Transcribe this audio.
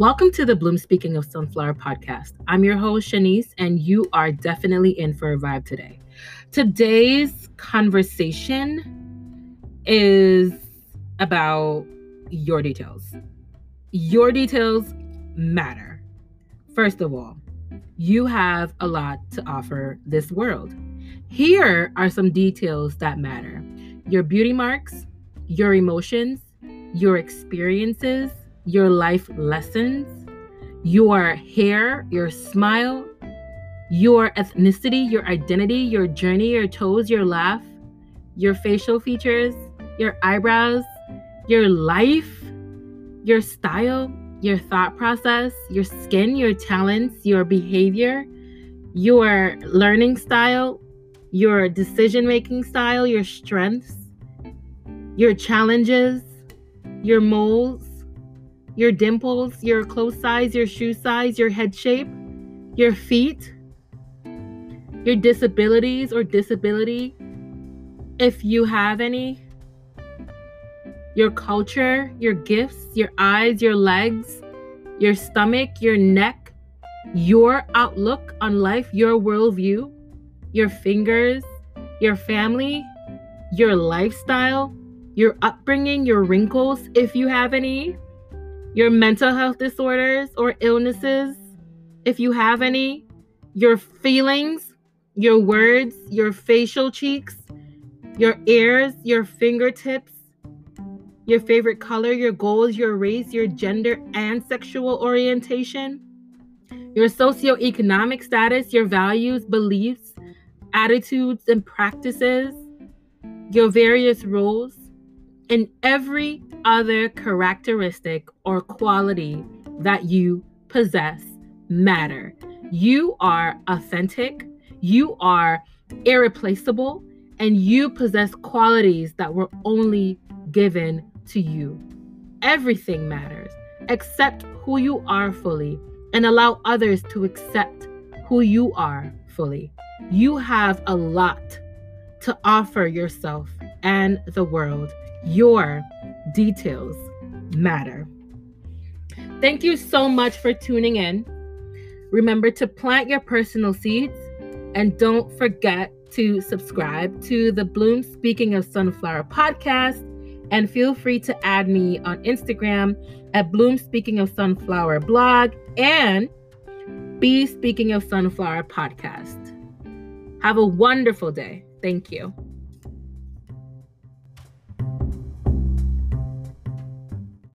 Welcome to the Bloom Speaking of Sunflower podcast. I'm your host, Shanice, and you are definitely in for a vibe today. Today's conversation is about your details. Your details matter. First of all, you have a lot to offer this world. Here are some details that matter your beauty marks, your emotions, your experiences, your life lessons, your hair, your smile, your ethnicity, your identity, your journey, your toes, your laugh, your facial features, your eyebrows, your life, your style, your thought process, your skin, your talents, your behavior, your learning style, your decision making style, your strengths, your challenges, your moles, your dimples, your clothes size, your shoe size, your head shape, your feet, your disabilities or disability, if you have any, your culture, your gifts, your eyes, your legs, your stomach, your neck, your outlook on life, your worldview, your fingers, your family, your lifestyle, your upbringing, your wrinkles, if you have any, your mental health disorders or illnesses, if you have any, your feelings, your words, your facial cheeks, your ears, your fingertips, your favorite color, your goals, your race, your gender and sexual orientation, your socioeconomic status, your values, beliefs, attitudes, and practices, your various roles, and every other characteristic or quality that you possess matter. You are authentic, you are irreplaceable, and you possess qualities that were only given to you. Everything matters. Accept who you are fully and allow others to accept who you are fully. You have a lot to offer yourself and the world. Your details matter. Thank you so much for tuning in. Remember to plant your personal seeds and don't forget to subscribe to the Bloom Speaking of Sunflower podcast and feel free to add me on Instagram at Bloom Speaking of Sunflower blog and Be Speaking of Sunflower podcast. Have a wonderful day. Thank you.